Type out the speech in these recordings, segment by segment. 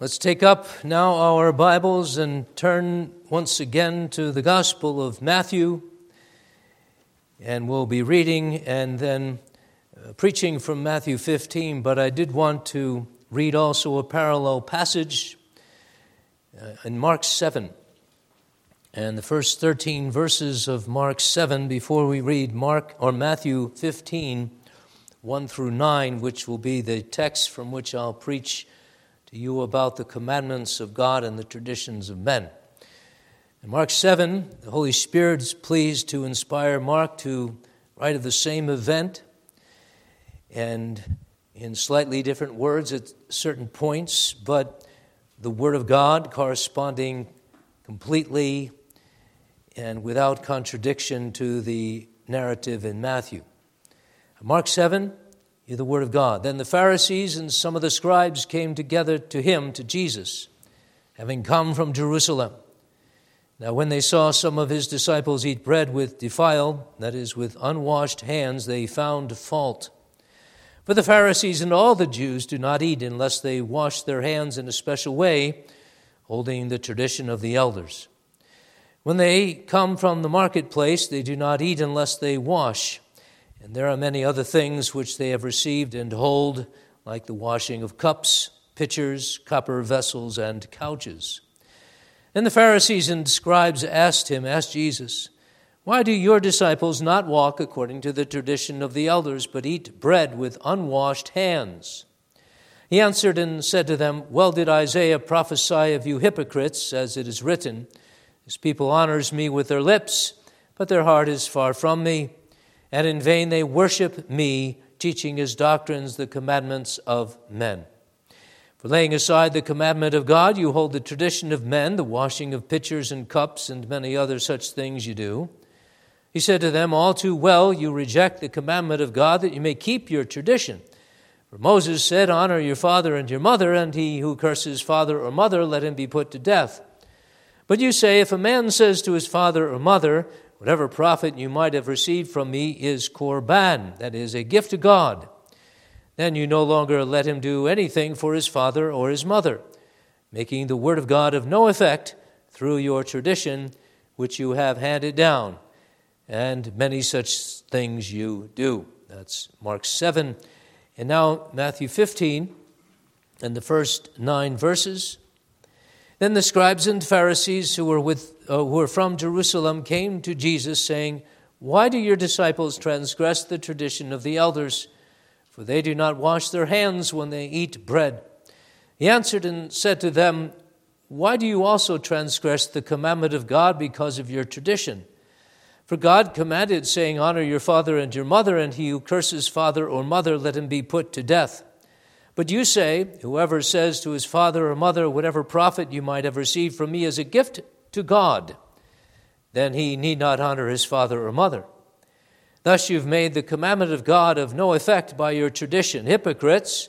Let's take up now our Bibles and turn once again to the Gospel of Matthew. And we'll be reading and then uh, preaching from Matthew 15. But I did want to read also a parallel passage uh, in Mark 7. And the first 13 verses of Mark 7 before we read Mark or Matthew 15, 1 through 9, which will be the text from which I'll preach to you about the commandments of God and the traditions of men. In Mark 7, the Holy Spirit is pleased to inspire Mark to write of the same event and in slightly different words at certain points, but the Word of God corresponding completely and without contradiction to the narrative in Matthew. Mark 7, hear the word of God. Then the Pharisees and some of the scribes came together to him, to Jesus, having come from Jerusalem. Now, when they saw some of his disciples eat bread with defiled, that is, with unwashed hands, they found fault. For the Pharisees and all the Jews do not eat unless they wash their hands in a special way, holding the tradition of the elders. When they come from the marketplace, they do not eat unless they wash. And there are many other things which they have received and hold, like the washing of cups, pitchers, copper vessels, and couches. Then the Pharisees and scribes asked him, asked Jesus, Why do your disciples not walk according to the tradition of the elders, but eat bread with unwashed hands? He answered and said to them, Well did Isaiah prophesy of you hypocrites, as it is written, this people honors me with their lips, but their heart is far from me, and in vain they worship me, teaching as doctrines the commandments of men. For laying aside the commandment of God, you hold the tradition of men, the washing of pitchers and cups, and many other such things you do. He said to them, All too well you reject the commandment of God that you may keep your tradition. For Moses said, Honor your father and your mother, and he who curses father or mother, let him be put to death. But you say, if a man says to his father or mother, Whatever profit you might have received from me is korban, that is, a gift to God, then you no longer let him do anything for his father or his mother, making the word of God of no effect through your tradition which you have handed down. And many such things you do. That's Mark 7. And now, Matthew 15, and the first nine verses. Then the scribes and Pharisees who were, with, uh, who were from Jerusalem came to Jesus, saying, Why do your disciples transgress the tradition of the elders? For they do not wash their hands when they eat bread. He answered and said to them, Why do you also transgress the commandment of God because of your tradition? For God commanded, saying, Honor your father and your mother, and he who curses father or mother, let him be put to death. But you say, Whoever says to his father or mother, Whatever profit you might have received from me is a gift to God, then he need not honor his father or mother. Thus you've made the commandment of God of no effect by your tradition. Hypocrites,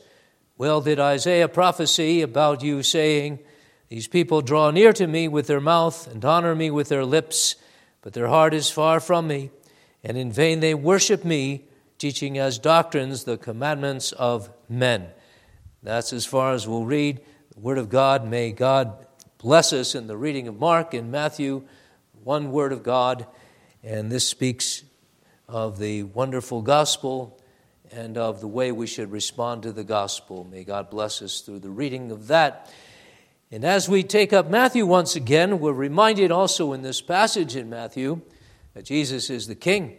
well did Isaiah prophesy about you, saying, These people draw near to me with their mouth and honor me with their lips, but their heart is far from me, and in vain they worship me, teaching as doctrines the commandments of men. That's as far as we'll read the Word of God. May God bless us in the reading of Mark and Matthew, one Word of God. And this speaks of the wonderful gospel and of the way we should respond to the gospel. May God bless us through the reading of that. And as we take up Matthew once again, we're reminded also in this passage in Matthew that Jesus is the King.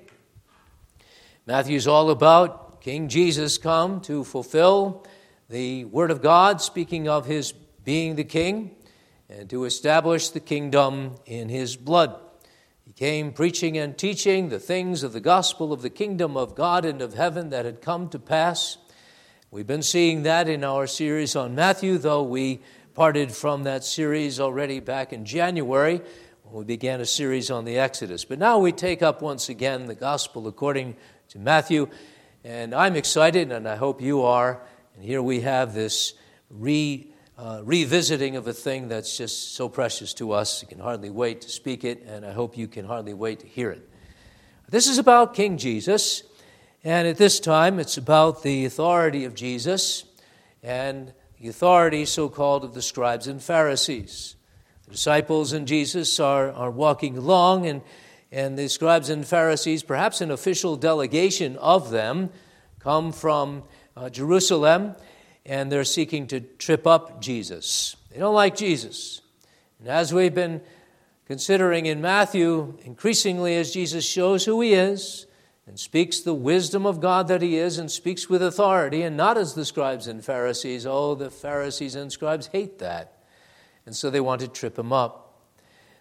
Matthew's all about King Jesus come to fulfill the Word of God, speaking of his being the king and to establish the kingdom in his blood. He came preaching and teaching the things of the gospel of the kingdom of God and of heaven that had come to pass. We've been seeing that in our series on Matthew, though we parted from that series already back in January when we began a series on the Exodus. But now we take up once again the gospel according to Matthew, and I'm excited, and I hope you are and here we have this re, uh, revisiting of a thing that's just so precious to us. You can hardly wait to speak it, and I hope you can hardly wait to hear it. This is about King Jesus, and at this time it's about the authority of Jesus and the authority, so called, of the scribes and Pharisees. The disciples and Jesus are, are walking along, and, and the scribes and Pharisees, perhaps an official delegation of them, come from uh, Jerusalem, and they're seeking to trip up Jesus. They don't like Jesus. And as we've been considering in Matthew, increasingly as Jesus shows who he is, and speaks the wisdom of God that he is and speaks with authority and not as the scribes and Pharisees. Oh, the Pharisees and scribes hate that. And so they want to trip him up.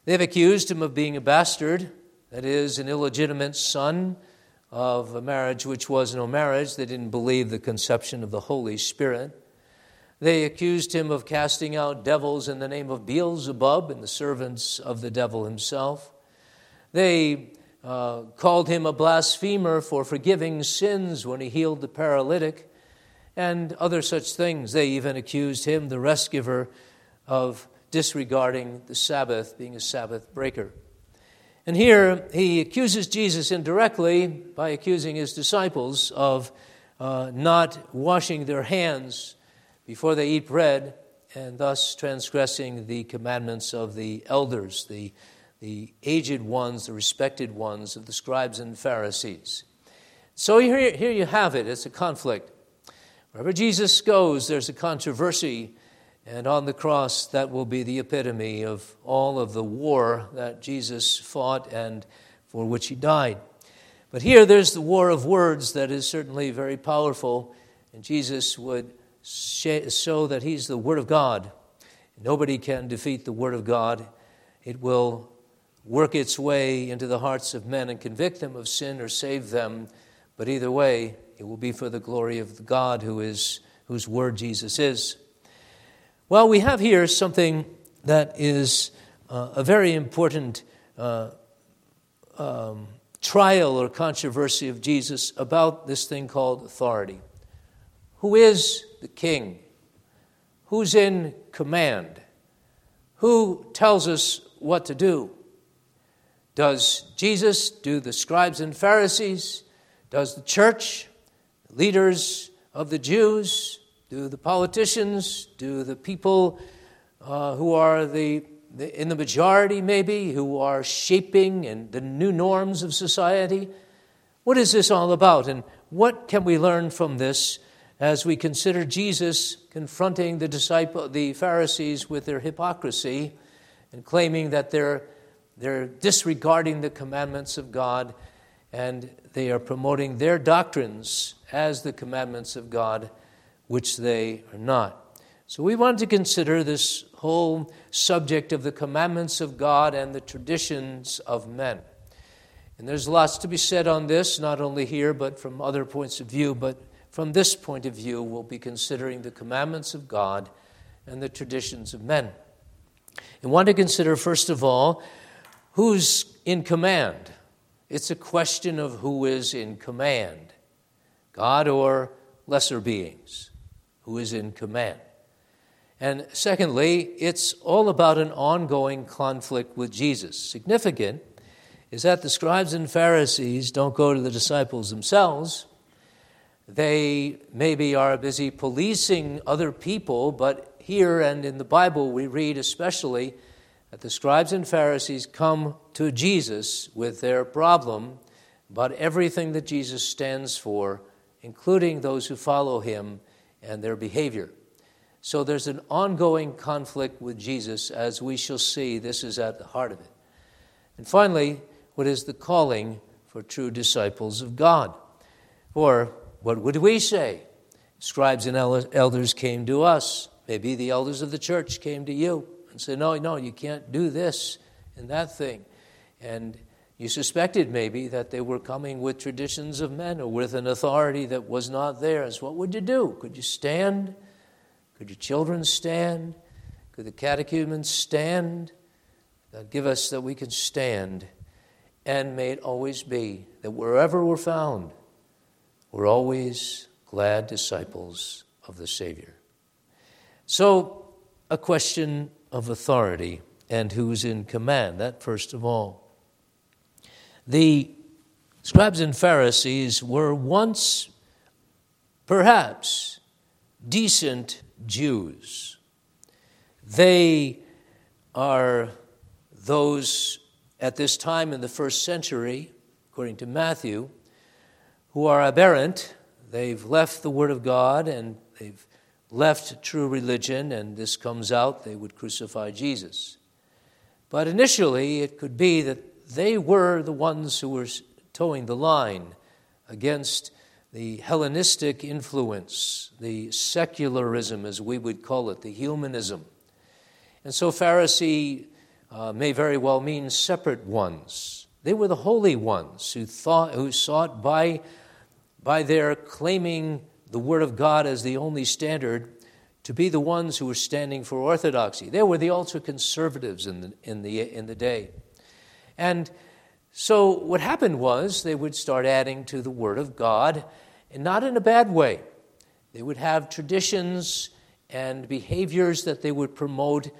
They've accused him of being a bastard, that is, an illegitimate son of a marriage which was no marriage. They didn't believe the conception of the Holy Spirit. They accused him of casting out devils in the name of Beelzebub and the servants of the devil himself. They uh, called him a blasphemer for forgiving sins when he healed the paralytic, and other such things. They even accused him, the rest giver, of disregarding the Sabbath, being a Sabbath breaker. And here he accuses Jesus indirectly by accusing his disciples of uh, not washing their hands before they eat bread and thus transgressing the commandments of the elders, the the aged ones, the respected ones of the scribes and Pharisees. So here, here you have it. It's a conflict. Wherever Jesus goes, there's a controversy, and on the cross, that will be the epitome of all of the war that Jesus fought and for which he died. But here, there's the war of words that is certainly very powerful, and Jesus would show that he's the Word of God. Nobody can defeat the Word of God. It will work its way into the hearts of men and convict them of sin or save them. But either way, it will be for the glory of God who is, whose word Jesus is. Well, we have here something that is uh, a very important uh, um, trial or controversy of Jesus about this thing called authority. Who is the king? Who's in command? Who tells us what to do? Does Jesus, do the scribes and Pharisees, does the church, leaders of the Jews, do the politicians, do the people uh, who are the, the, in the majority, maybe, who are shaping and the new norms of society? What is this all about, and what can we learn from this as we consider Jesus confronting the disciple, the Pharisees with their hypocrisy and claiming that they're they're disregarding the commandments of God and they are promoting their doctrines as the commandments of God, which they are not. So we want to consider this whole subject of the commandments of God and the traditions of men. And there's lots to be said on this, not only here, but from other points of view. But from this point of view, we'll be considering the commandments of God and the traditions of men. And want to consider, first of all, Who's in command? It's a question of who is in command God or lesser beings. Who is in command? And secondly, it's all about an ongoing conflict with Jesus. Significant is that the scribes and Pharisees don't go to the disciples themselves. They maybe are busy policing other people, but here and in the Bible we read especially that the scribes and Pharisees come to Jesus with their problem about everything that Jesus stands for, including those who follow him and their behavior. So there's an ongoing conflict with Jesus, as we shall see. This is at the heart of it. And finally, what is the calling for true disciples of God? Or what would we say? Scribes and elders came to us. Maybe the elders of the church came to you and said, No, no, you can't do this and that thing. And you suspected maybe that they were coming with traditions of men or with an authority that was not theirs. What would you do? Could you stand? Could your children stand? Could the catechumens stand? God, give us that we can stand. And may it always be that wherever we're found, we're always glad disciples of the Savior. So, a question of authority and who's in command. That, first of all. The scribes and Pharisees were once, perhaps, decent Jews. They are those at this time in the first century, according to Matthew, who are aberrant. They've left the Word of God and they've left true religion, and this comes out, they would crucify Jesus. But initially, it could be that they were the ones who were toeing the line against the Hellenistic influence, the secularism, as we would call it, the humanism. And so, Pharisee uh, may very well mean separate ones. They were the holy ones who, thought, who sought by, by their claiming the Word of God as the only standard to be the ones who were standing for orthodoxy. They were the ultra conservatives in the, in, the, in the day. And so what happened was they would start adding to the Word of God, and not in a bad way. They would have traditions and behaviors that they would promote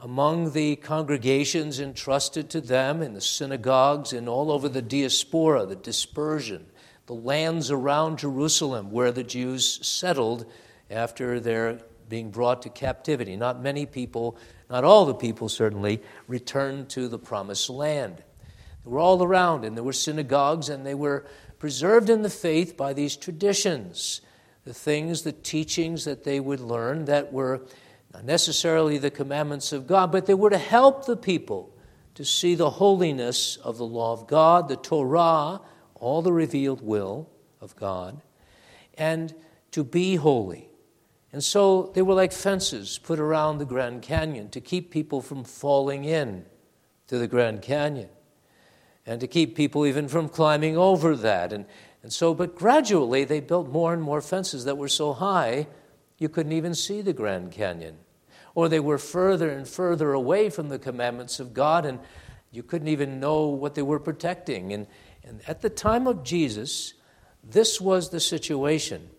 among the congregations entrusted to them in the synagogues and all over the diaspora, the dispersion, the lands around Jerusalem where the Jews settled after their being brought to captivity. Not many people, not all the people certainly, returned to the promised land. They were all around, and there were synagogues, and they were preserved in the faith by these traditions, the things, the teachings that they would learn that were not necessarily the commandments of God, but they were to help the people to see the holiness of the law of God, the Torah, all the revealed will of God, and to be holy. And so they were like fences put around the Grand Canyon to keep people from falling in to the Grand Canyon and to keep people even from climbing over that. And, and so, but gradually they built more and more fences that were so high you couldn't even see the Grand Canyon. Or they were further and further away from the commandments of God and you couldn't even know what they were protecting. And, and at the time of Jesus, this was the situation.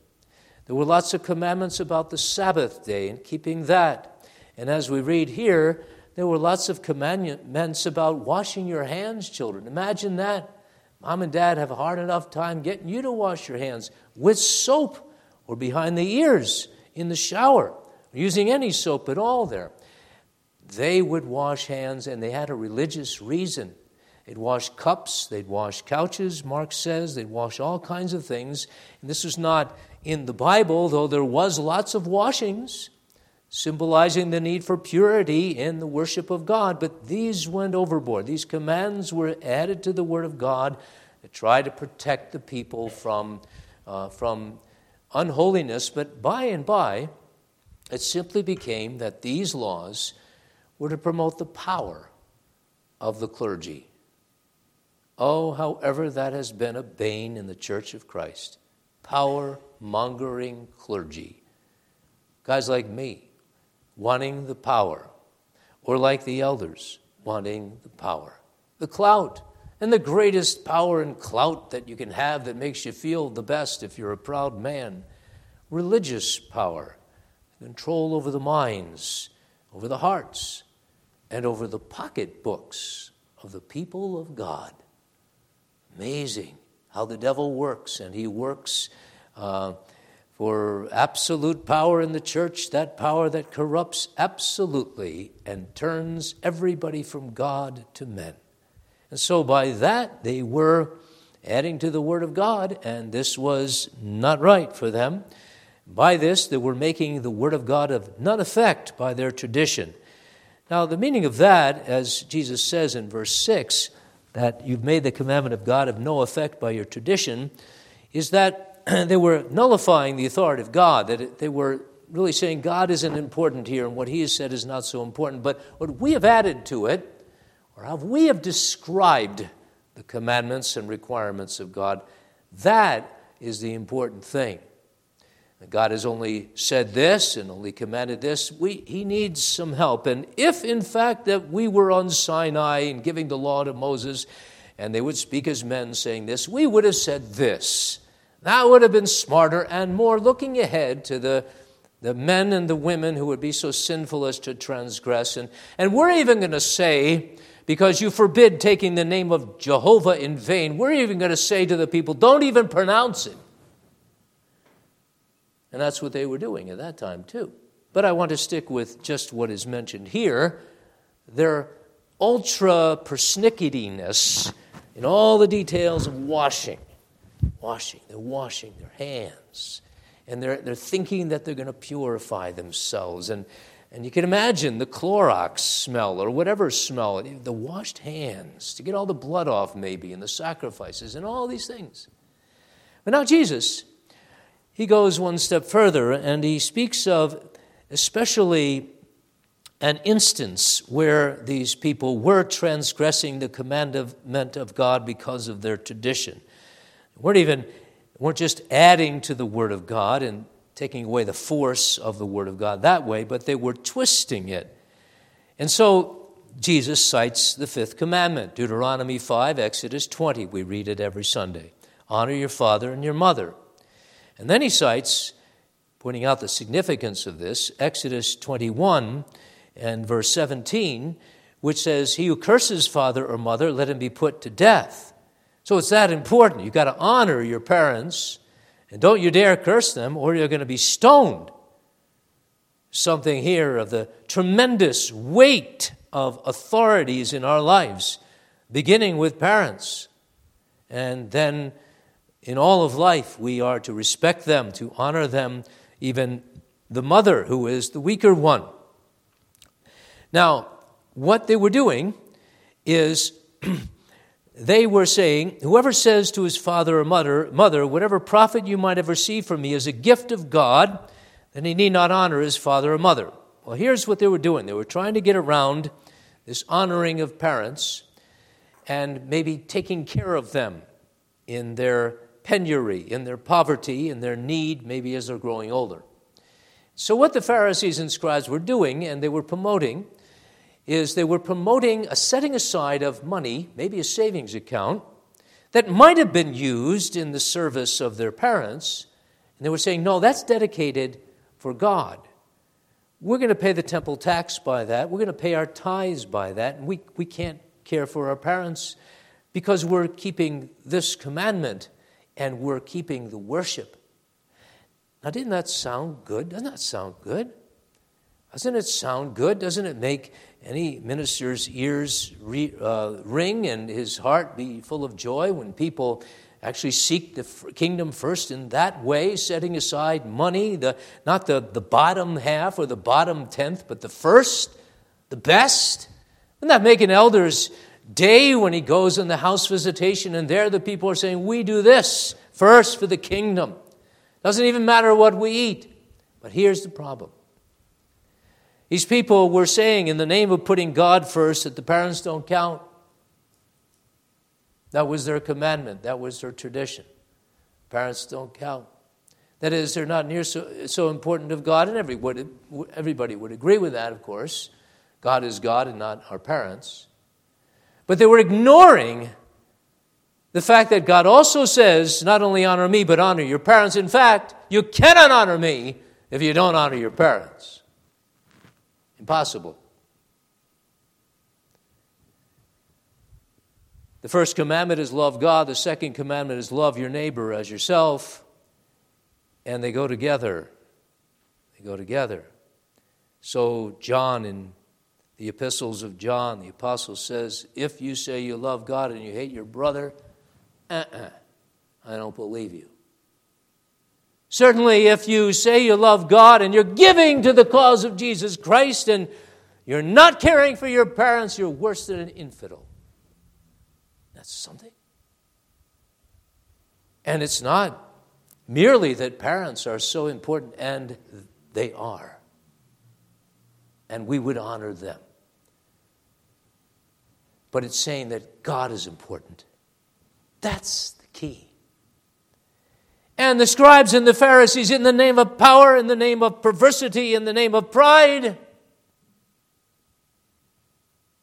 There were lots of commandments about the Sabbath day and keeping that. And as we read here, there were lots of commandments about washing your hands, children. Imagine that. Mom and dad have a hard enough time getting you to wash your hands with soap or behind the ears in the shower, using any soap at all there. They would wash hands and they had a religious reason. They'd wash cups, they'd wash couches, Mark says, they'd wash all kinds of things. And this was not in the Bible, though there was lots of washings symbolizing the need for purity in the worship of God, but these went overboard. These commands were added to the Word of God to try to protect the people from, uh, from unholiness, but by and by, it simply became that these laws were to promote the power of the clergy. Oh, however, that has been a bane in the Church of Christ power mongering clergy. Guys like me, wanting the power, or like the elders, wanting the power. The clout, and the greatest power and clout that you can have that makes you feel the best if you're a proud man. Religious power, control over the minds, over the hearts, and over the pocketbooks of the people of God. Amazing how the devil works, and he works uh, for absolute power in the church, that power that corrupts absolutely and turns everybody from God to men. And so by that, they were adding to the Word of God, and this was not right for them. By this, they were making the Word of God of none effect by their tradition. Now, the meaning of that, as Jesus says in verse 6, that you've made the commandment of God of no effect by your tradition, is that they were nullifying the authority of God, that they were really saying God isn't important here and what He has said is not so important. But what we have added to it, or how we have described the commandments and requirements of God, that is the important thing. God has only said this and only commanded this. We, he needs some help. And if, in fact, that we were on Sinai and giving the law to Moses, and they would speak as men saying this, we would have said this. That would have been smarter and more looking ahead to the, the men and the women who would be so sinful as to transgress. And, and we're even going to say, because you forbid taking the name of Jehovah in vain, we're even going to say to the people, don't even pronounce it. And that's what they were doing at that time, too. but I want to stick with just what is mentioned here. Their ultra persnicketyness in all the details of washing. Washing. They're washing their hands. And they're, they're thinking that they're going to purify themselves. And, and you can imagine the Clorox smell or whatever smell, the washed hands to get all the blood off, maybe, and the sacrifices and all these things. But now, Jesus, he goes one step further and he speaks of especially an instance where these people were transgressing the commandment of God because of their tradition. They weren't even weren't just adding to the Word of God and taking away the force of the Word of God that way, but they were twisting it. And so Jesus cites the fifth commandment, Deuteronomy 5, Exodus 20. We read it every Sunday. Honor your father and your mother. And then he cites, pointing out the significance of this, Exodus 21 and verse 17, which says, He who curses father or mother, let him be put to death. So it's that important. You've got to honor your parents, and don't you dare curse them, or you're going to be stoned. Something here of the tremendous weight of authorities in our lives, beginning with parents. And then in all of life, we are to respect them, to honor them, even the mother, who is the weaker one. Now, what they were doing is they were saying, Whoever says to his father or mother, mother, whatever profit you might have received from me is a gift of God, then he need not honor his father or mother. Well, here's what they were doing they were trying to get around this honoring of parents and maybe taking care of them in their penury, in their poverty, in their need, maybe as they're growing older. So, what the Pharisees and scribes were doing, and they were promoting, is they were promoting a setting aside of money, maybe a savings account, that might have been used in the service of their parents. And they were saying, no, that's dedicated for God. We're going to pay the temple tax by that. We're going to pay our tithes by that. And we, we can't care for our parents because we're keeping this commandment and we're keeping the worship. Now, didn't that sound good? Doesn't that sound good? Doesn't it sound good? Doesn't it make any minister's ears re, uh, ring and his heart be full of joy when people actually seek the kingdom first in that way, setting aside money, the, not the, the bottom half or the bottom tenth, but the first, the best? Doesn't that make an elder's day when he goes in the house visitation and there the people are saying, We do this first for the kingdom? Doesn't even matter what we eat. But here's the problem these people were saying, in the name of putting God first, that the parents don't count. That was their commandment, that was their tradition. Parents don't count. That is, they're not near so, so important of God, and everybody, everybody would agree with that, of course. God is God and not our parents. But they were ignoring the fact that God also says, not only honor me, but honor your parents. In fact, you cannot honor me if you don't honor your parents. Impossible. The first commandment is love God, the second commandment is love your neighbor as yourself, and they go together. They go together. So, John, in the epistles of John, the apostle says, If you say you love God and you hate your brother, uh uh-uh, uh I don't believe you. Certainly, if you say you love God and you're giving to the cause of Jesus Christ and you're not caring for your parents, you're worse than an infidel. That's something. And it's not merely that parents are so important, and they are. And we would honor them. But it's saying that God is important. That's the key and the scribes and the Pharisees in the name of power, in the name of perversity, in the name of pride.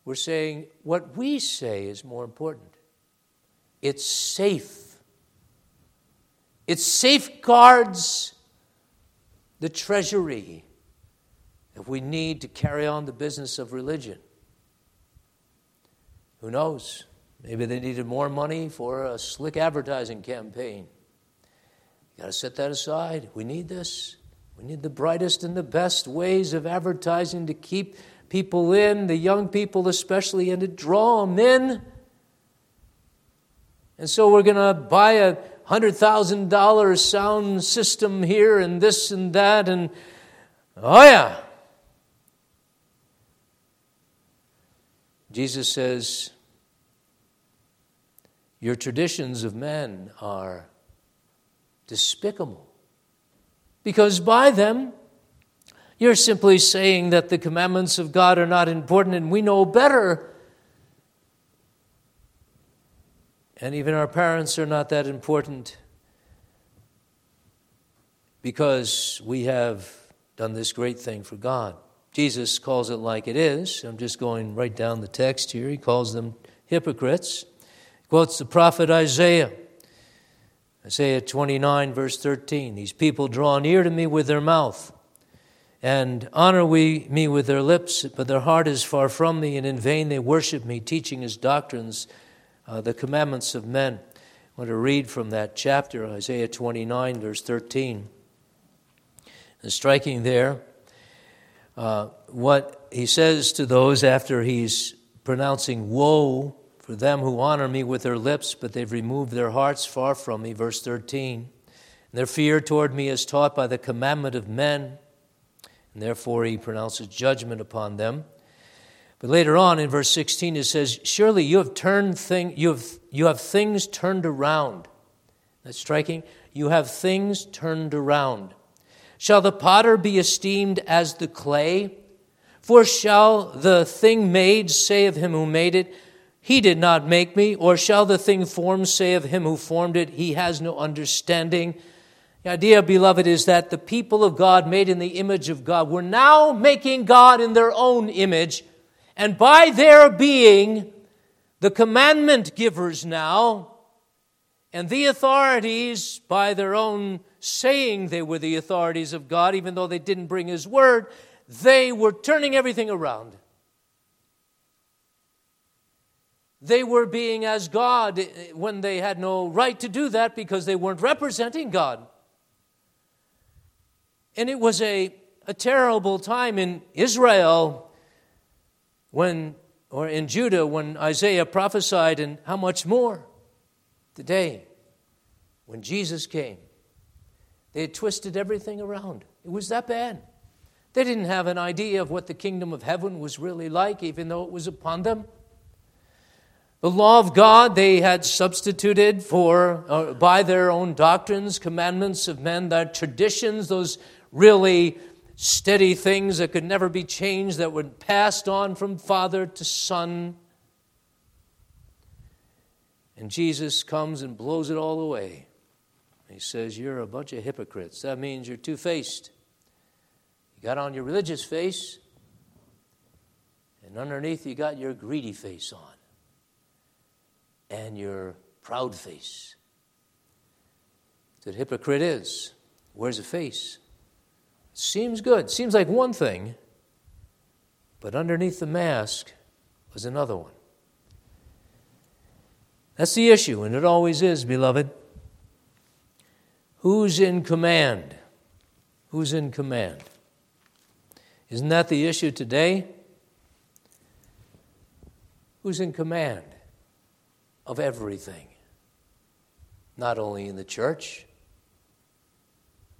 We're saying what we say is more important. It's safe. It safeguards the treasury if we need to carry on the business of religion. Who knows? Maybe they needed more money for a slick advertising campaign. You Got to set that aside. We need this. We need the brightest and the best ways of advertising to keep people in, the young people especially, and to draw them in. And so we're going to buy a $100,000 sound system here and this and that, and oh, yeah. Jesus says, Your traditions of men are despicable. Because by them, you're simply saying that the commandments of God are not important and we know better. And even our parents are not that important because we have done this great thing for God. Jesus calls it like it is. I'm just going right down the text here. He calls them hypocrites. He quotes the prophet Isaiah. Isaiah 29, verse 13. These people draw near to me with their mouth and honor we, me with their lips, but their heart is far from me, and in vain they worship me, teaching as doctrines uh, the commandments of men. I want to read from that chapter, Isaiah 29, verse 13. And striking there, uh, what he says to those after he's pronouncing woe for them who honor me with their lips, but they've removed their hearts far from me. Verse 13. And their fear toward me is taught by the commandment of men, and therefore he pronounces judgment upon them. But later on in verse 16 it says, Surely you have turned thing, you have, you have things turned around. That's striking. You have things turned around. Shall the potter be esteemed as the clay? For shall the thing made say of him who made it, He did not make me? Or shall the thing formed say of him who formed it, He has no understanding? The idea, beloved, is that the people of God, made in the image of God, were now making God in their own image, and by their being the commandment givers now, and the authorities, by their own saying they were the authorities of God, even though they didn't bring His word, they were turning everything around. They were being as God when they had no right to do that because they weren't representing God. And it was a, a terrible time in Israel when, or in Judah when Isaiah prophesied, and how much more today when Jesus came. They had twisted everything around. It was that bad. They didn't have an idea of what the kingdom of heaven was really like, even though it was upon them. The law of God they had substituted for, uh, by their own doctrines, commandments of men, their traditions, those really steady things that could never be changed, that were passed on from father to son. And Jesus comes and blows it all away. He says, You're a bunch of hypocrites. That means you're two faced. You got on your religious face, and underneath you got your greedy face on, and your proud face. That hypocrite is. Where's the face? Seems good. Seems like one thing, but underneath the mask was another one. That's the issue, and it always is, beloved. Who's in command? Who's in command? Isn't that the issue today? Who's in command of everything? Not only in the church,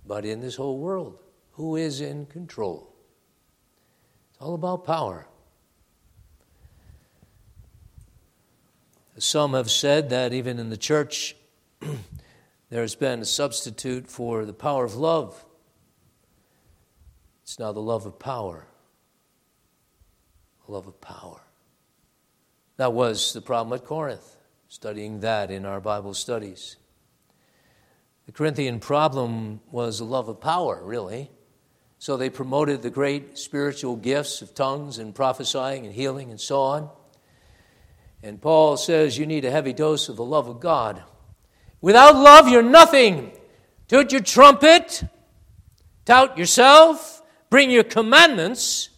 but in this whole world. Who is in control? It's all about power. Some have said that even in the church, there's been a substitute for the power of love. It's now the love of power. The love of power. That was the problem at Corinth, studying that in our Bible studies. The Corinthian problem was the love of power, really. So they promoted the great spiritual gifts of tongues and prophesying and healing and so on. And Paul says you need a heavy dose of the love of God. Without love, you're nothing. Toot your trumpet, tout yourself, bring your commandments,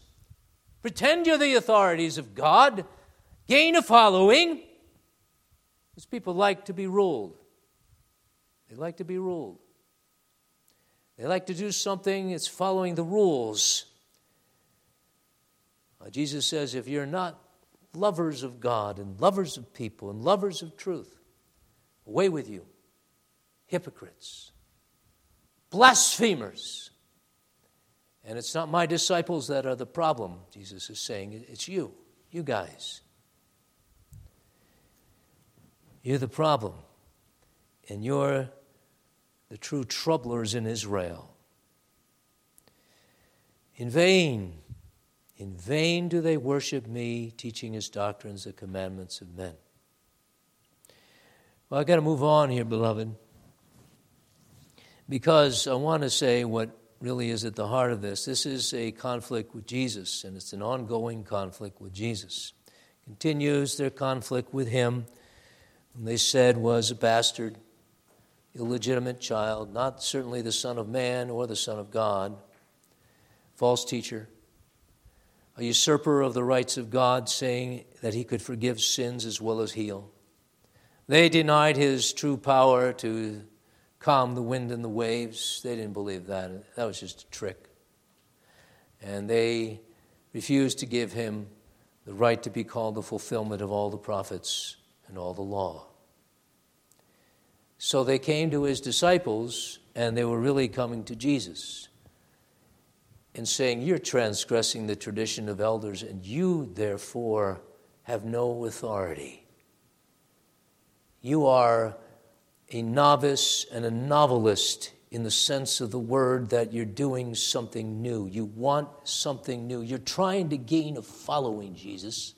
pretend you're the authorities of God, gain a following. Because people like to be ruled. They like to be ruled. They like to do something, it's following the rules. Jesus says, if you're not lovers of God and lovers of people and lovers of truth, away with you, hypocrites, blasphemers. And it's not my disciples that are the problem, Jesus is saying, it's you, you guys. You're the problem, and you're the true troublers in Israel. In vain, in vain do they worship me, teaching his doctrines, the commandments of men. Well, I've got to move on here, beloved, because I want to say what really is at the heart of this. This is a conflict with Jesus, and it's an ongoing conflict with Jesus. Continues their conflict with him, whom they said was a bastard, illegitimate child, not certainly the Son of Man or the Son of God, false teacher, a usurper of the rights of God, saying that he could forgive sins as well as heal. They denied his true power to calm the wind and the waves. They didn't believe that. That was just a trick. And they refused to give him the right to be called the fulfillment of all the prophets and all the law. So they came to his disciples, and they were really coming to Jesus and saying, You're transgressing the tradition of elders, and you, therefore, have no authority. You are a novice and a novelist in the sense of the word that you're doing something new. You want something new. You're trying to gain a following, Jesus.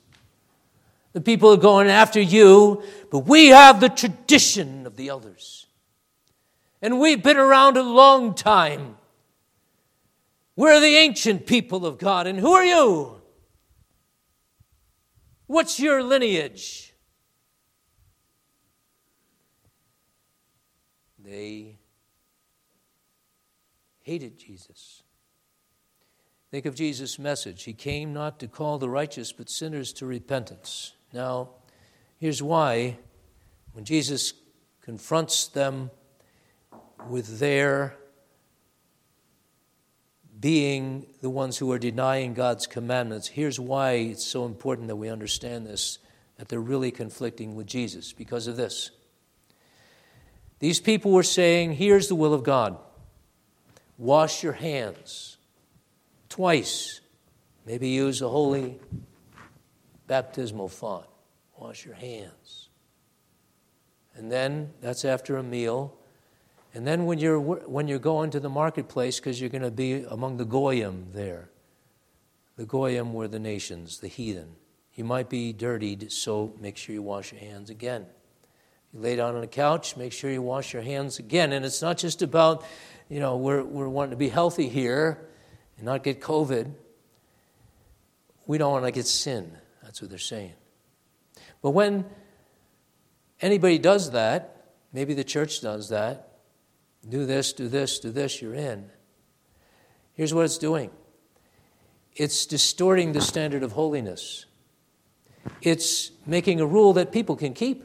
The people are going after you, but we have the tradition of the elders. And we've been around a long time. We're the ancient people of God. And who are you? What's your lineage? They hated Jesus. Think of Jesus' message. He came not to call the righteous, but sinners to repentance. Now, here's why when Jesus confronts them with their being the ones who are denying God's commandments, here's why it's so important that we understand this that they're really conflicting with Jesus because of this. These people were saying, Here's the will of God wash your hands twice. Maybe use a holy baptismal font. Wash your hands. And then that's after a meal. And then when you're, when you're going to the marketplace, because you're going to be among the Goyim there. The Goyim were the nations, the heathen. You might be dirtied, so make sure you wash your hands again. You lay down on a couch, make sure you wash your hands again. And it's not just about, you know, we're, we're wanting to be healthy here and not get COVID. We don't want to get sin. That's what they're saying. But when anybody does that, maybe the church does that, do this, do this, do this, you're in. Here's what it's doing it's distorting the standard of holiness, it's making a rule that people can keep.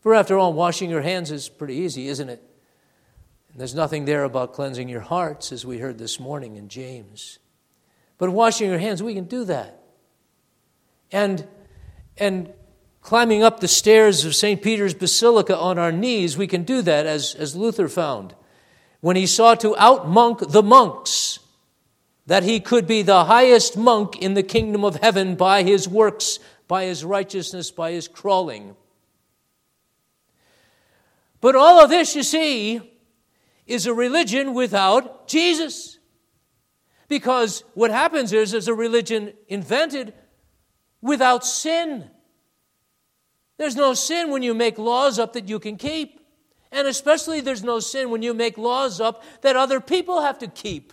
For after all, washing your hands is pretty easy, isn't it? And there's nothing there about cleansing your hearts, as we heard this morning in James. But washing your hands, we can do that. And, and climbing up the stairs of St. Peter's Basilica on our knees, we can do that, as, as Luther found. When he sought to outmonk the monks, that he could be the highest monk in the kingdom of heaven by his works, by his righteousness, by his crawling. But all of this, you see, is a religion without Jesus. Because what happens is, is a religion invented without sin. There's no sin when you make laws up that you can keep. And especially, there's no sin when you make laws up that other people have to keep.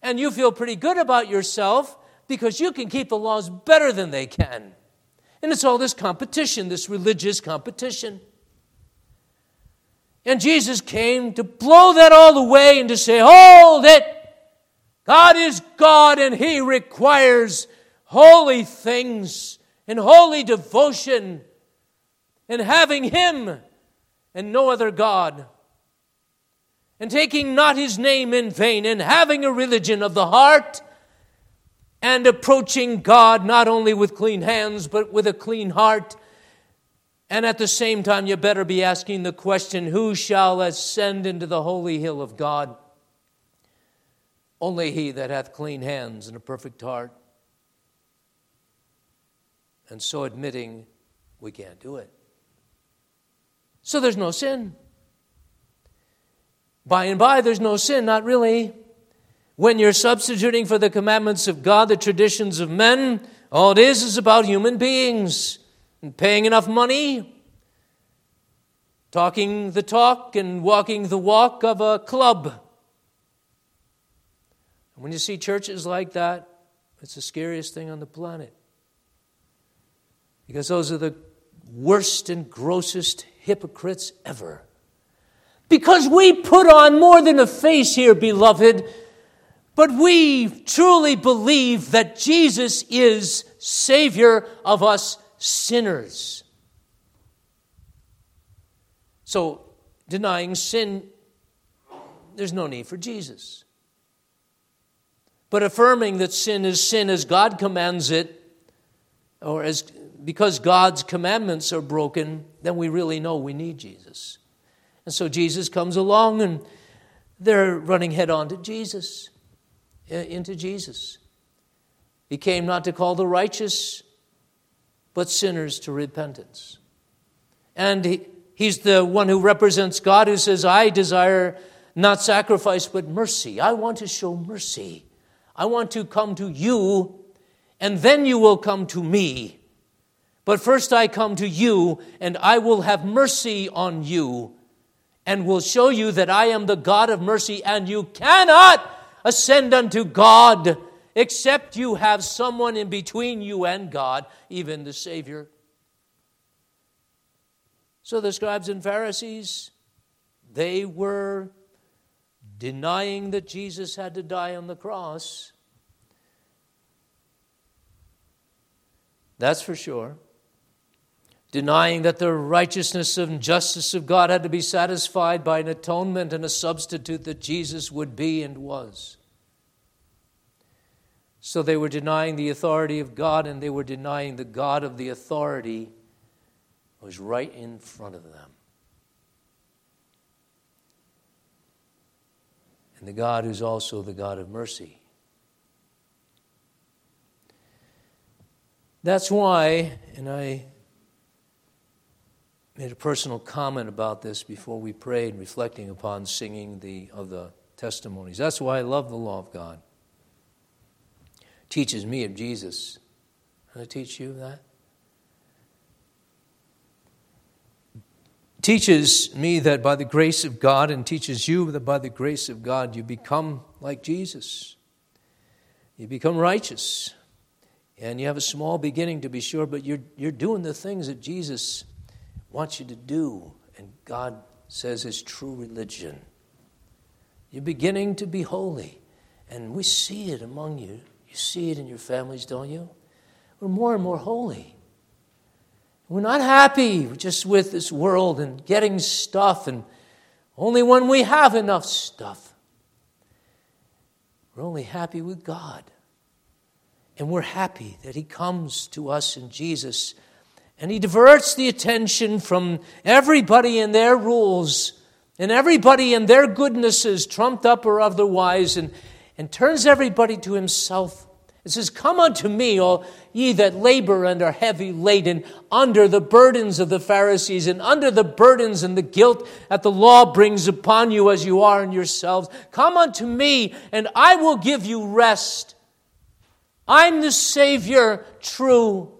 And you feel pretty good about yourself because you can keep the laws better than they can. And it's all this competition, this religious competition. And Jesus came to blow that all away and to say, Hold it! God is God and He requires holy things and holy devotion and having Him and no other God. and taking not his name in vain, and having a religion of the heart, and approaching God not only with clean hands, but with a clean heart. And at the same time, you better be asking the question who shall ascend into the holy hill of God? Only he that hath clean hands and a perfect heart. And so admitting we can't do it. So there's no sin. By and by, there's no sin, not really. When you're substituting for the commandments of God the traditions of men, all it is is about human beings and paying enough money, talking the talk and walking the walk of a club. And when you see churches like that, it's the scariest thing on the planet. Because those are the worst and grossest hypocrites ever. Because we put on more than a face here, beloved, but we truly believe that Jesus is Savior of us sinners. So, denying sin, there's no need for Jesus. But affirming that sin is sin as God commands it, or as because God's commandments are broken, then we really know we need Jesus. And so Jesus comes along and they're running head on to Jesus, eh, into Jesus. He came not to call the righteous, but sinners to repentance. And he, he's the one who represents God who says, I desire not sacrifice, but mercy. I want to show mercy. I want to come to you, and then you will come to me. But first I come to you, and I will have mercy on you and will show you that I am the God of mercy, and you cannot ascend unto God except you have someone in between you and God, even the Savior. So the scribes and Pharisees, they were denying that Jesus had to die on the cross. That's for sure denying that the righteousness and justice of God had to be satisfied by an atonement and a substitute that Jesus would be and was. So they were denying the authority of God and they were denying the God of the authority was right in front of them. And the God who's also the God of mercy. That's why, and I made a personal comment about this before we prayed, reflecting upon singing the, of the testimonies. That's why I love the law of God. Teaches me of Jesus. Can I teach you that? Teaches me that by the grace of God, and teaches you that by the grace of God, you become like Jesus. You become righteous. And you have a small beginning to be sure, but you're, you're doing the things that Jesus wants you to do, and God says is true religion. You're beginning to be holy, and we see it among you. You see it in your families, don't you? We're more and more holy. We're not happy just with this world and getting stuff, and only when we have enough stuff. We're only happy with God. And we're happy that He comes to us in Jesus and he diverts the attention from everybody and their rules and everybody and their goodnesses, trumped up or otherwise, and, and turns everybody to himself. It says, Come unto me, all ye that labor and are heavy laden, under the burdens of the Pharisees, and under the burdens and the guilt that the law brings upon you as you are in yourselves. Come unto me, and I will give you rest. I'm the Savior, true.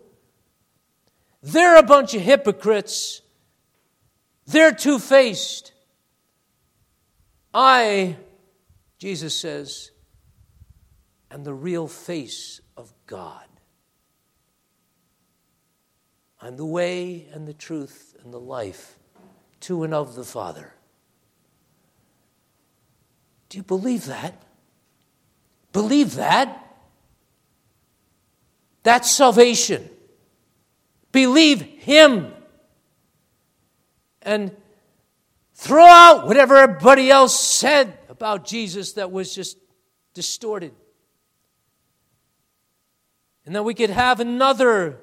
They're a bunch of hypocrites. They're two faced. I, Jesus says, am the real face of God. I'm the way and the truth and the life to and of the Father. Do you believe that? Believe that? That's salvation. Believe Him. And throw out whatever everybody else said about Jesus that was just distorted. And then we could have another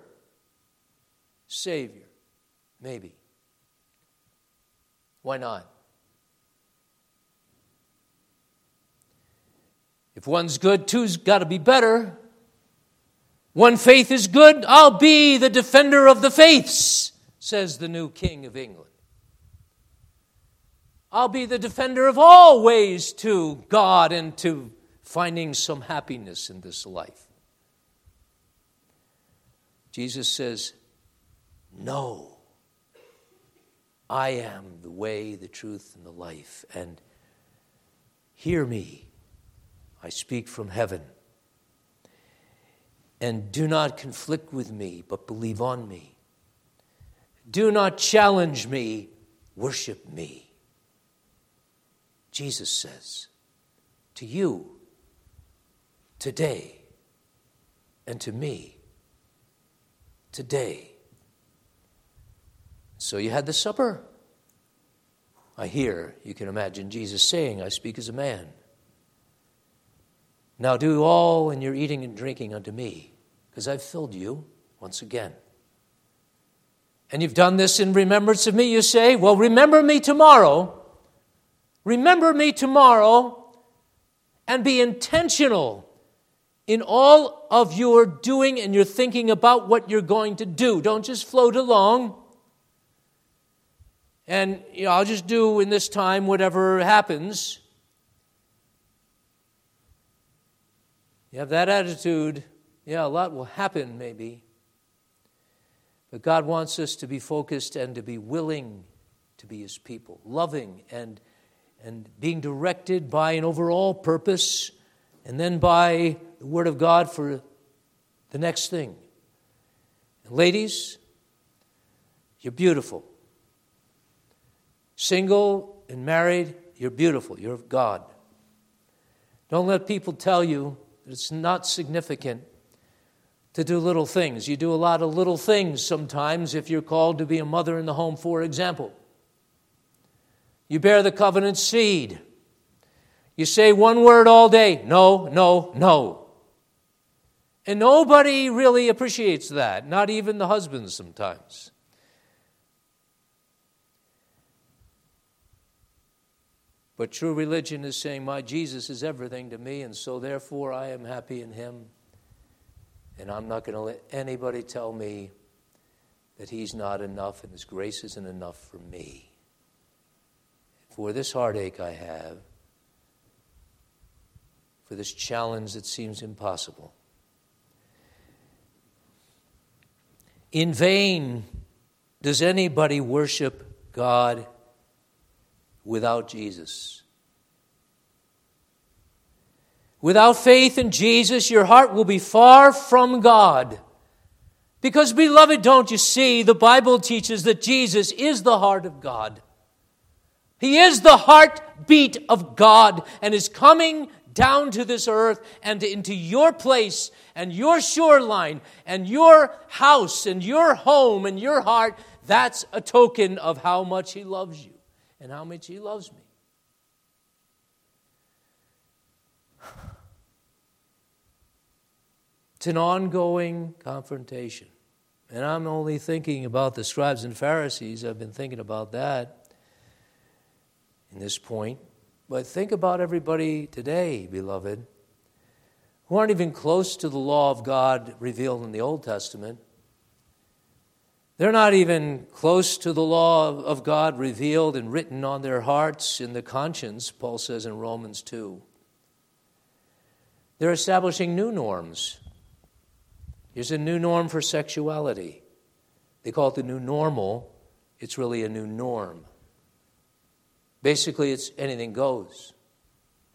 Savior, maybe. Why not? If one's good, two's got to be better. One faith is good, I'll be the defender of the faiths, says the new King of England. I'll be the defender of all ways to God and to finding some happiness in this life. Jesus says, No, I am the way, the truth, and the life. And hear me, I speak from heaven. And do not conflict with me, but believe on me. Do not challenge me, worship me. Jesus says to you today and to me today. So you had the supper. I hear, you can imagine Jesus saying, I speak as a man. Now do all in your eating and drinking unto me, because I've filled you once again. And you've done this in remembrance of me, you say? Well, remember me tomorrow Remember me tomorrow and be intentional in all of your doing and your thinking about what you're going to do. Don't just float along. And you know, I'll just do in this time whatever happens. You have that attitude, yeah, a lot will happen maybe. But God wants us to be focused and to be willing to be His people, loving and and being directed by an overall purpose, and then by the Word of God for the next thing. Ladies, you're beautiful. Single and married, you're beautiful. You're of God. Don't let people tell you that it's not significant to do little things. You do a lot of little things sometimes if you're called to be a mother in the home, for example. You bear the covenant seed. You say one word all day no, no, no. And nobody really appreciates that, not even the husbands sometimes. But true religion is saying, My Jesus is everything to me, and so therefore I am happy in him. And I'm not going to let anybody tell me that he's not enough and his grace isn't enough for me for this heartache I have, for this challenge that seems impossible. In vain does anybody worship God without Jesus. Without faith in Jesus, your heart will be far from God. Because, beloved, don't you see, the Bible teaches that Jesus is the heart of God. He is the heartbeat of God and is coming down to this earth and into your place and your shoreline and your house and your home and your heart. That's a token of how much He loves you and how much He loves me. It's an ongoing confrontation. And I'm only thinking about the scribes and Pharisees. I've been thinking about that in this point. But think about everybody today, beloved, who aren't even close to the law of God revealed in the Old Testament. They're not even close to the law of God revealed and written on their hearts in the conscience, Paul says in Romans 2. They're establishing new norms. Here's a new norm for sexuality. They call it the new normal. It's really a new norm. Basically, it's anything goes.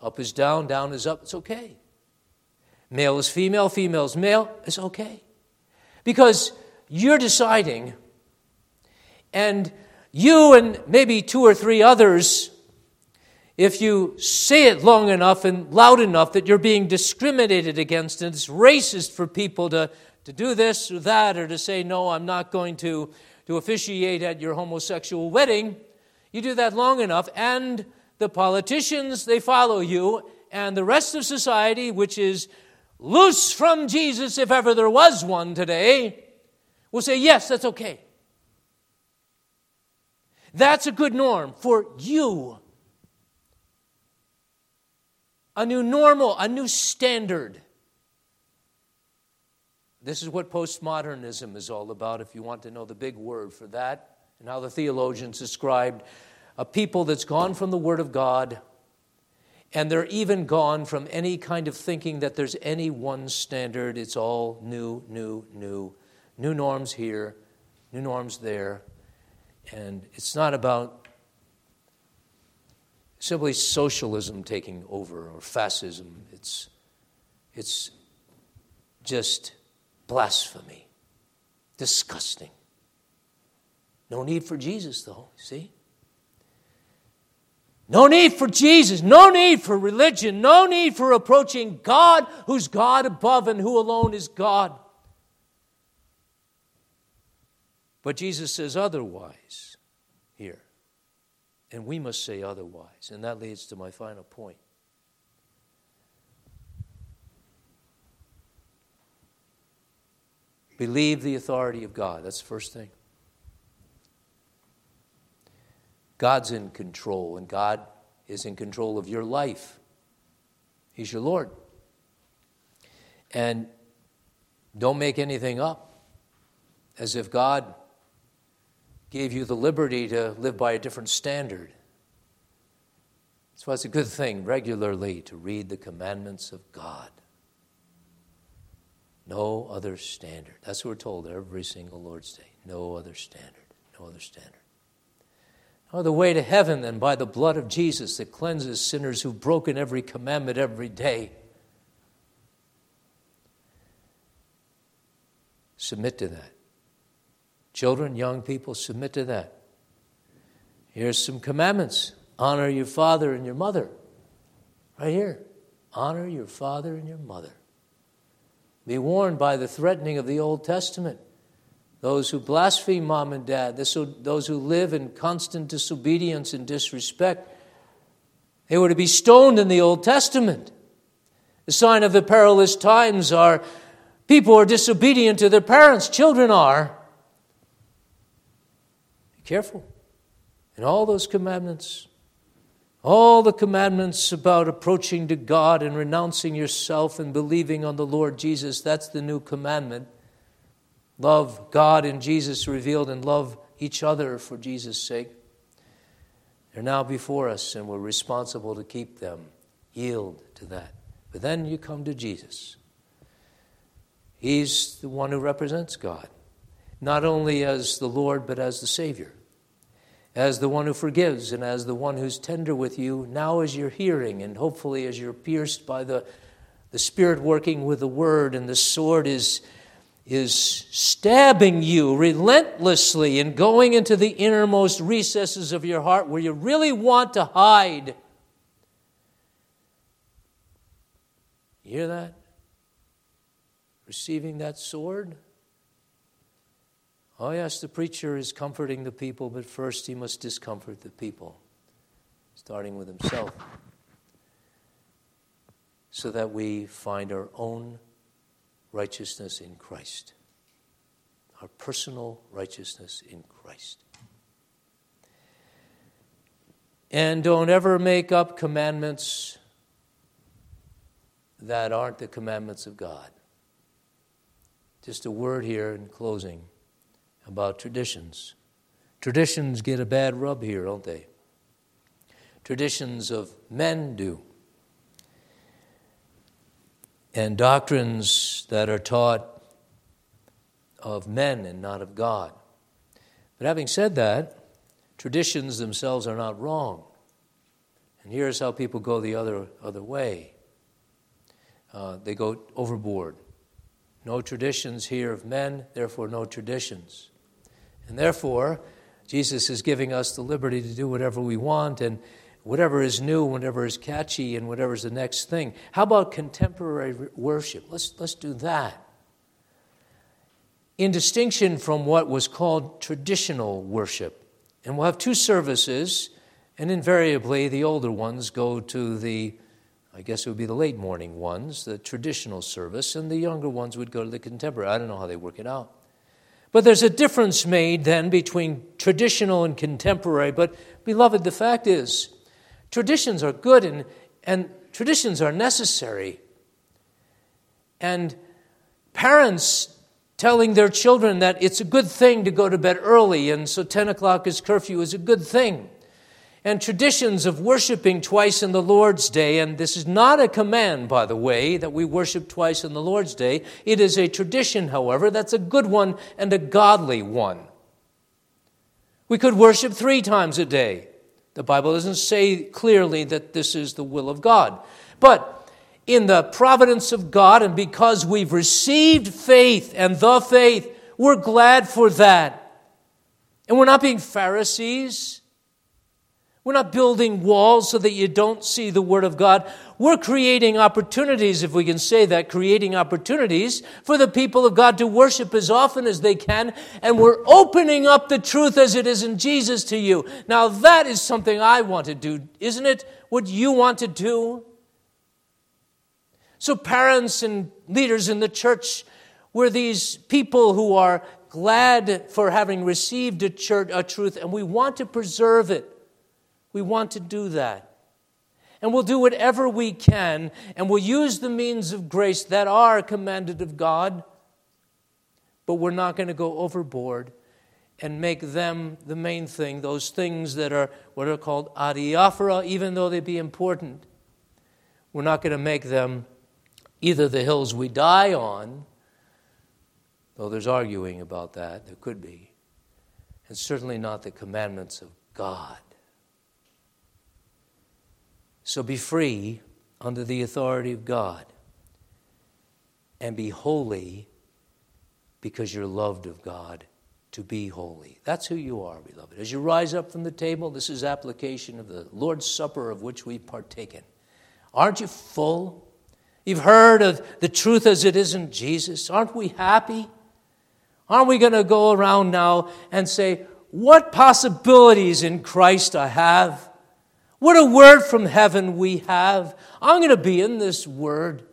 Up is down, down is up, it's okay. Male is female, female is male, it's okay. Because you're deciding, and you and maybe two or three others, if you say it long enough and loud enough that you're being discriminated against, and it's racist for people to, to do this or that, or to say, no, I'm not going to, to officiate at your homosexual wedding, You do that long enough, and the politicians, they follow you, and the rest of society, which is loose from Jesus, if ever there was one today, will say, Yes, that's okay. That's a good norm for you. A new normal, a new standard. This is what postmodernism is all about, if you want to know the big word for that, and how the theologians described a people that's gone from the Word of God, and they're even gone from any kind of thinking that there's any one standard. It's all new, new, new. New norms here, new norms there. And it's not about simply socialism taking over or fascism. It's, it's just Blasphemy. Disgusting. No need for Jesus, though, see? No need for Jesus, no need for religion, no need for approaching God, who's God above and who alone is God. But Jesus says otherwise here. And we must say otherwise. And that leads to my final point. Believe the authority of God. That's the first thing. God's in control, and God is in control of your life. He's your Lord. And don't make anything up as if God gave you the liberty to live by a different standard. So it's a good thing regularly to read the commandments of God. No other standard. That's what we're told every single Lord's Day. No other standard. No other standard. Oh, no other way to heaven than by the blood of Jesus that cleanses sinners who've broken every commandment every day. Submit to that. Children, young people, submit to that. Here's some commandments honor your father and your mother. Right here. Honor your father and your mother. Be warned by the threatening of the Old Testament. Those who blaspheme mom and dad, those who live in constant disobedience and disrespect, they were to be stoned in the Old Testament. The sign of the perilous times are people are disobedient to their parents, children are. Be careful. In all those commandments, all the commandments about approaching to God and renouncing yourself and believing on the Lord Jesus, that's the new commandment. Love God and Jesus revealed and love each other for Jesus' sake. They're now before us and we're responsible to keep them. Yield to that. But then you come to Jesus. He's the one who represents God, not only as the Lord, but as the Savior as the one who forgives and as the one who's tender with you now as you're hearing and hopefully as you're pierced by the, the Spirit working with the Word and the sword is, is stabbing you relentlessly and going into the innermost recesses of your heart where you really want to hide. You hear that? Receiving that sword? Oh, yes, the preacher is comforting the people, but first he must discomfort the people, starting with himself, so that we find our own righteousness in Christ, our personal righteousness in Christ. And don't ever make up commandments that aren't the commandments of God. Just a word here in closing about traditions. Traditions get a bad rub here, don't they? Traditions of men do. And doctrines that are taught of men and not of God. But having said that, traditions themselves are not wrong. And here's how people go the other, other way uh, they go overboard. No traditions here of men, therefore, no traditions. And therefore, Jesus is giving us the liberty to do whatever we want and whatever is new, whatever is catchy, and whatever is the next thing. How about contemporary worship? Let's, let's do that. In distinction from what was called traditional worship And we'll have two services, and invariably the older ones go to the, I guess it would be the late morning ones, the traditional service, and the younger ones would go to the contemporary. I don't know how they work it out. But there's a difference made then between traditional and contemporary. But, beloved, the fact is, traditions are good and, and traditions are necessary. And parents telling their children that it's a good thing to go to bed early, and so 10 o'clock is curfew is a good thing. And traditions of worshiping twice in the Lord's Day, and this is not a command, by the way, that we worship twice in the Lord's Day. It is a tradition, however, that's a good one and a godly one. We could worship three times a day. The Bible doesn't say clearly that this is the will of God. But in the providence of God, and because we've received faith and the faith, we're glad for that. And we're not being Pharisees. We're not building walls so that you don't see the Word of God. We're creating opportunities, if we can say that, creating opportunities for the people of God to worship as often as they can. And we're opening up the truth as it is in Jesus to you. Now, that is something I want to do, isn't it? What you want to do? So, parents and leaders in the church were these people who are glad for having received a, church, a truth, and we want to preserve it. We want to do that. And we'll do whatever we can, and we'll use the means of grace that are commanded of God, but we're not going to go overboard and make them the main thing, those things that are what are called adiaphora, even though they be important. We're not going to make them either the hills we die on, though there's arguing about that, there could be, and certainly not the commandments of God. So be free under the authority of God and be holy because you're loved of God to be holy. That's who you are, beloved. As you rise up from the table, this is application of the Lord's Supper of which we've partaken. Aren't you full? You've heard of the truth as it is in Jesus. Aren't we happy? Aren't we going to go around now and say, What possibilities in Christ I have? What a word from heaven we have. I'm going to be in this word.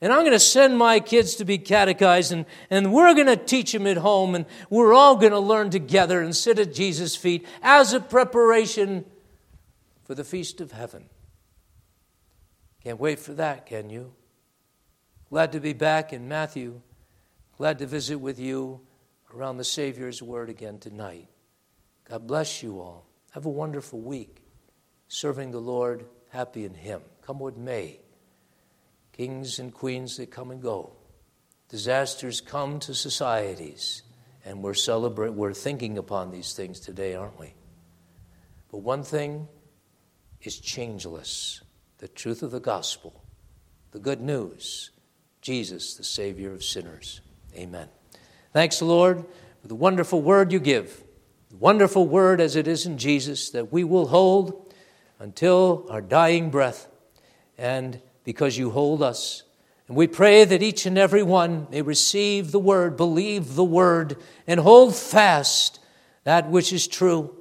And I'm going to send my kids to be catechized, and, and we're going to teach them at home, and we're all going to learn together and sit at Jesus' feet as a preparation for the feast of heaven. Can't wait for that, can you? Glad to be back in Matthew. Glad to visit with you around the Savior's Word again tonight. God bless you all. Have a wonderful week serving the Lord, happy in Him. Come what may. Kings and queens, they come and go. Disasters come to societies, and we're celebrating, we're thinking upon these things today, aren't we? But one thing is changeless the truth of the gospel, the good news, Jesus, the Savior of sinners. Amen. Thanks, Lord, for the wonderful word you give, the wonderful word as it is in Jesus that we will hold until our dying breath, and because you hold us. And we pray that each and every one may receive the word, believe the word, and hold fast that which is true.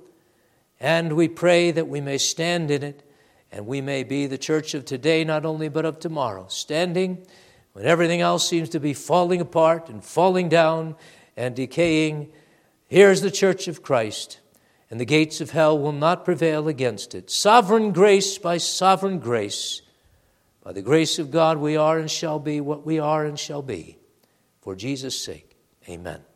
And we pray that we may stand in it and we may be the church of today, not only but of tomorrow, standing when everything else seems to be falling apart and falling down and decaying. Here's the church of Christ, and the gates of hell will not prevail against it. Sovereign grace by sovereign grace. By the grace of God, we are and shall be what we are and shall be. For Jesus' sake, amen.